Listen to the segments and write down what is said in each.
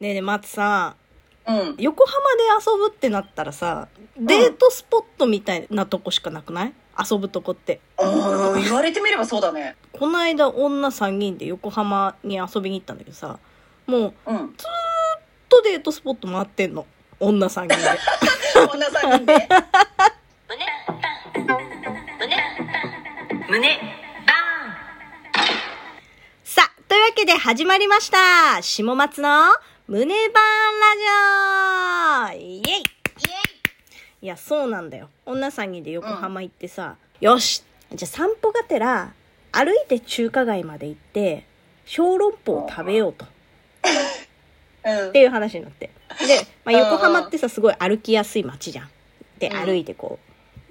ねえねえ、松さん。うん。横浜で遊ぶってなったらさ、デートスポットみたいなとこしかなくない？遊ぶとこって。ああ、言われてみればそうだね。この間女3人で横浜に遊びに行ったんだけどさ、もう、うん。ずーっとデートスポット回ってんの。女3人で。女さんで。胸胸胸バさあ、というわけで始まりました。下松の胸バーンラジオイエイイエイいや、そうなんだよ。女3人で横浜行ってさ、よしじゃあ散歩がてら、歩いて中華街まで行って、小籠包を食べようと。うんっていう話になって。で、まあ、うんうん横浜ってさ、すごい歩きやすい街じゃん。で、うん歩いてこ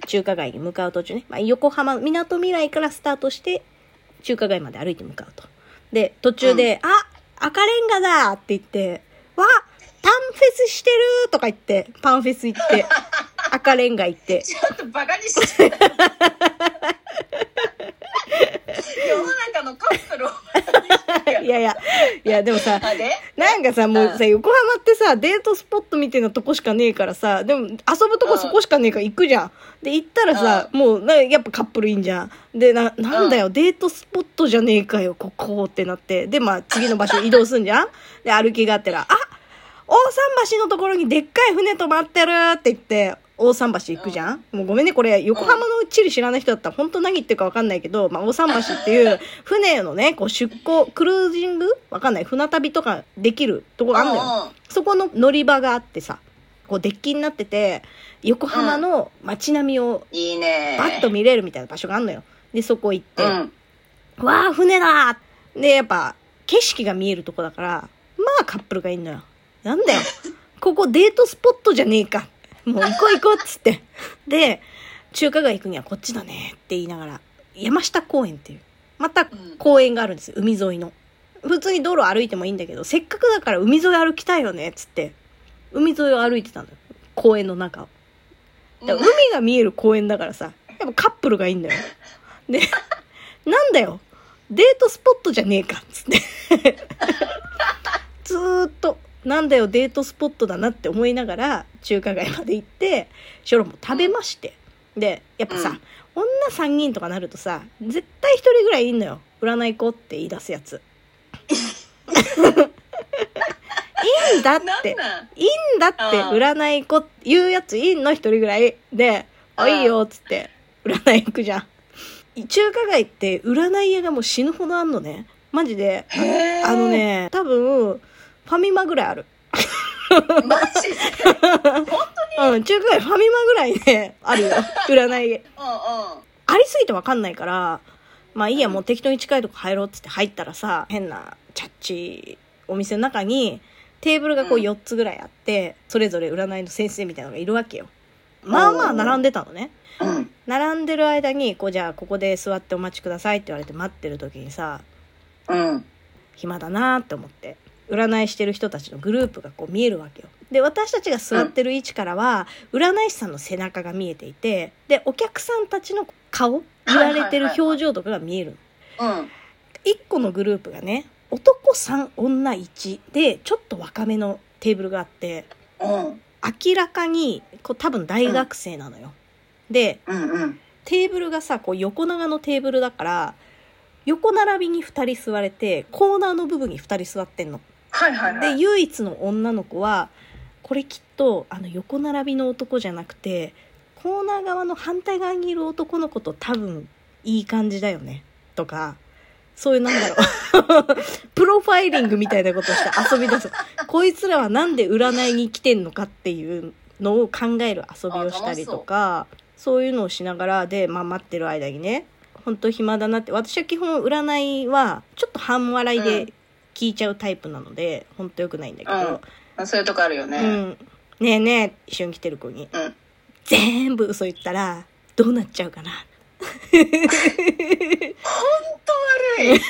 う、中華街に向かう途中ね。まあ、横浜、港未来からスタートして、中華街まで歩いて向かうと。で、途中で、あ赤レンガだって言って、わパンフェスしてるとか言って、パンフェス行って、赤レンガ行って、ちょっとバカにしてる。世の中のカップルを いやいや、いやでもさ、なんかさ、もうさ、横浜ってさ、デートスポットみたいなとこしかねえからさ、でも遊ぶとこそこしかねえから行くじゃん。で、行ったらさ、もうな、やっぱカップルいいんじゃん。で、な、なんだよ、デートスポットじゃねえかよ、ここってなって。で、まあ、次の場所移動すんじゃんで、歩きがあってら、あ大桟橋のところにでっかい船止まってるって言って、大桟橋行くじゃん、もうごめんね、これ、横浜の地理知らない人だったら本当何言ってるかわかんないけど、まあ、大桟橋っていう船のね、こう出港、クルージング？わかんない。船旅とかできるとこあんのよ。そこの乗り場があってさ、こうデッキになってて、横浜の街並みをいいね。バッと見れるみたいな場所があんのよ。で、そこ行って、うん。わあ、船だで、やっぱ、景色が見えるとこだから、まあカップルがいんのよ。なんだよ。ここデートスポットじゃねえか。もう行こう行こうっつって。で、中華街行くにはこっちだねって言いながら、山下公園っていう、また公園があるんですよ。海沿いの。普通に道路歩いてもいいんだけど、せっかくだから海沿い歩きたいよねっつって、海沿いを歩いてたのよ。公園の中を。だ海が見える公園だからさ、やっぱカップルがいいんだよ。で、なんだよ。デートスポットじゃねえか、つって。ずーっと、なんだよ、デートスポットだなって思いながら、中華街まで行って、ショロも食べまして。で、やっぱさ、女3人とかなるとさ、絶対1人ぐらいいんのよ。占い行こうって言い出すやつ。いいんだって。いいんだって占い子って言うやついんの一人ぐらいで、あ、うんいいよっつって占い行くじゃん。中華街って占い屋がもう死ぬほどあんのね。マジで。あの。ね、多分、ファミマぐらいある。マジで？本当に？うん、中華街ファミマぐらいね、あるよ。占い。うんうん。ありすぎてわかんないから、まあいいや、もう適当に近いとこ入ろうっつって入ったらさ、変なチャッチお店の中にテーブルがこううん4つぐらいあって、それぞれ占いの先生みたいなのがいるわけよ。まあまあ並んでたのね。うん。並んでる間に、こうじゃあここで座ってお待ちくださいって言われて待ってる時にさ、うん。暇だなーって思って占いしてる人たちのグループがこう見えるわけよで私たちが座ってる位置からは、占い師さんの背中が見えていてでお客さんたちの顔言われてる表情とかが見えるのうん。1個のグループがね男3女1でちょっと若めのテーブルがあってうん。明らかにこう多分大学生なのよ、でうんうん。テーブルがさこう横長のテーブルだから横並びに2人座れてコーナーの部分に2人座ってんのはいはいはでい。唯一の女の子はこれきっとあの横並びの男じゃなくてコーナー側の反対側にいる男の子と多分いい感じだよね。とかそういうなんだろう。プロファイリングみたいなことして遊び出す。こいつらはなんで占いに来てんのかっていうのを考える遊びをしたりとかそういうのをしながらで、まあ、待ってる間にね本当暇だなって。私は基本占いはちょっと半笑いで聞いちゃうタイプなので本当よくないんだけど、うん。そういうとこあるようね。ん、ねえねえ一緒に来てる子に。うん。全部嘘言ったらどうなっちゃうかな。悪い。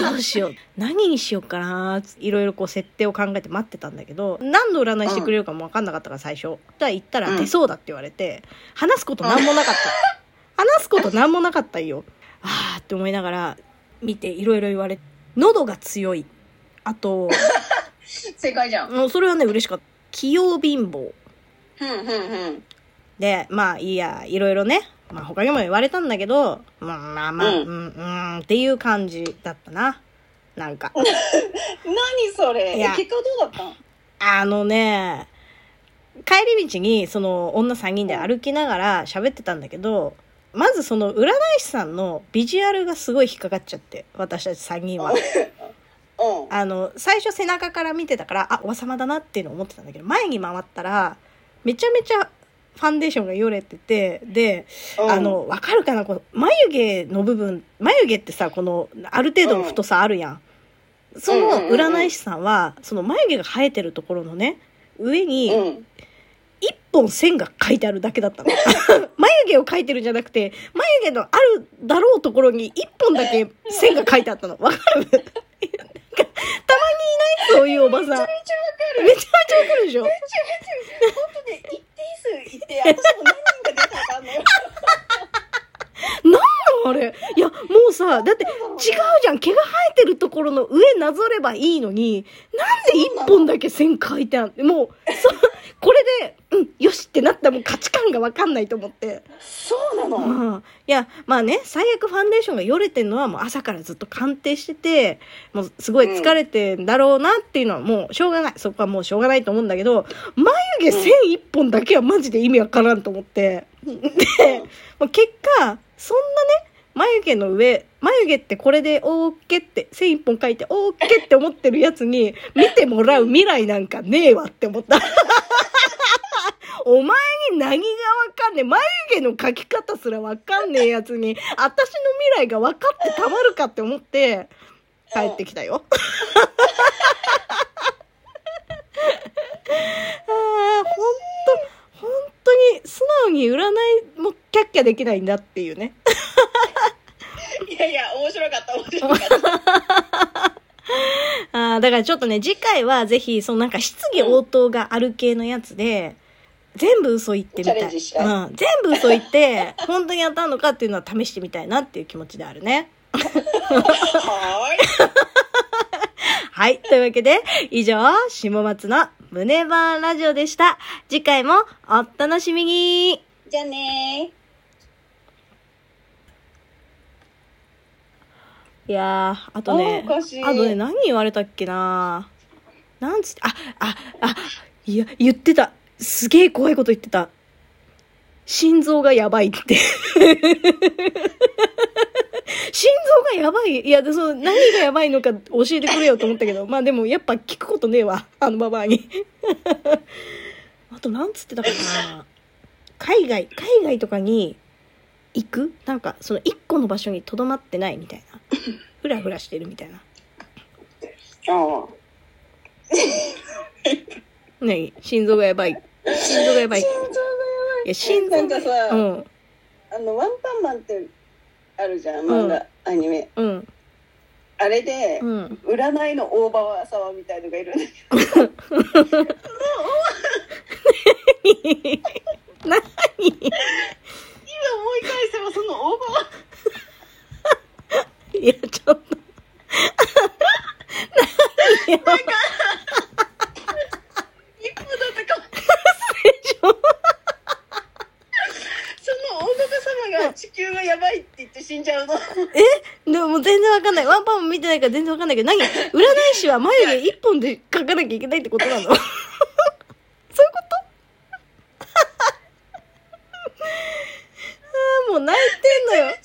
どうしよう。何にしようかな。いろいろこう設定を考えて待ってたんだけど何の占いしてくれるかも分かんなかったから最初。だから言ったら出そうだって言われて、話すこと何もなかった。話すこと何もなかったんよ。あーって思いながら見ていろいろ言われ喉が強いあと 正解じゃん。もうそれはね、嬉しかった。器用貧乏。で、まあいいや、いろいろね、まあ他にも言われたんだけど、まあまあまあ、う、うんんうん、うん、っていう感じだったな。なんか。何それ？いや結果はどうだったの？あのね、帰り道にその女3人で歩きながら喋ってたんだけど、まずその占い師さんのビジュアルがすごい引っかかっちゃって、私たち3人は。うん。あの、最初背中から見てたから、あ、おばさまだなっていうのを思ってたんだけど、前に回ったら、めちゃめちゃファンデーションがよれてて、で、うんあの、わかるかなこの眉毛の部分、眉毛ってさ、この、ある程度の太さあるやん。その占い師さんは、その眉毛が生えてるところのね、上にうん。一本線が書いてあるだけだったの。眉毛を描いてるんじゃなくて、眉毛のあるだろうところに一本だけ線が書いてあったの。わかる？なんか、たまにいない？そういうおばさん。めちゃめっちゃわかる。めちゃわかるでしょ？めっちゃ本当ね、一定数いて、私も何人か出たかんのよ。なんあれ？いや、もうさ、だって違うじゃん。毛が生えてるところの上なぞればいいのに、なんで一本だけ線書いてあるもう、そ、これで、うん、よしってなったらもう価値観がわかんないと思って。そうなの？うんいや、まあね、最悪ファンデーションがよれてるのはもう朝からずっと鑑定してて、もうすごい疲れてんだろうなっていうのはもうしょうがない。そこはもうしょうがないと思うんだけど、眉毛線一本だけはマジで意味わからんと思って。で、結果、そんなね、眉毛の上、眉毛ってこれで OK って、線一本書いて OK って思ってるやつに見てもらう未来なんかねえわって思った。お前に何がわかんねえ。眉毛の描き方すらわかんねえやつに、私の未来が分かってたまるかって思って、帰ってきたよ。ああ、ほんと、本当に素直に占いもキャッキャできないんだっていうね。いやいや、面白かった、面白かった。ああ、だからちょっとね、次回はぜひ、そのなんか質疑応答がある系のやつで、全部嘘言ってみたい。チャレンジしたいうん。全部嘘言って、本当に当たるのかっていうのは試してみたいなっていう気持ちであるね。はーい。はい。というわけで、以上、下松の胸バーラジオでした。次回もお楽しみにじゃあねいやー、あとね、あとね、何言われたっけななんつって、あ、あ、あ、いや、言ってた。すげえ怖いこと言ってた。心臓がやばいって。心臓がやばいいや、でその、何がやばいのか教えてくれよと思ったけど、まあでもやっぱ聞くことねえわ。あのババアに。あと、なんつってたかな海外、海外とかに行く？なんか、その一個の場所に留まってないみたいな。ふらふらしてるみたいな。あね心臓がやばい。心臓がやばい。いや、心臓なんかさ、うん。あの、ワンパンマンってあるじゃん、漫画、アニメ。うん。あれで、うん。占いの大場沢みたいのがいるんだけど、何今思い返せばその大場はいや、ちょっと。何よ。一歩だったかも。でしょその大バカ様が地球がやばいって言って死んじゃうの。え？でも全然わかんない。ワンパンも見てないから全然わかんないけど、何？占い師は眉毛一本で描かなきゃいけないってことなの？そういうこと？あーもう泣いてんのよ。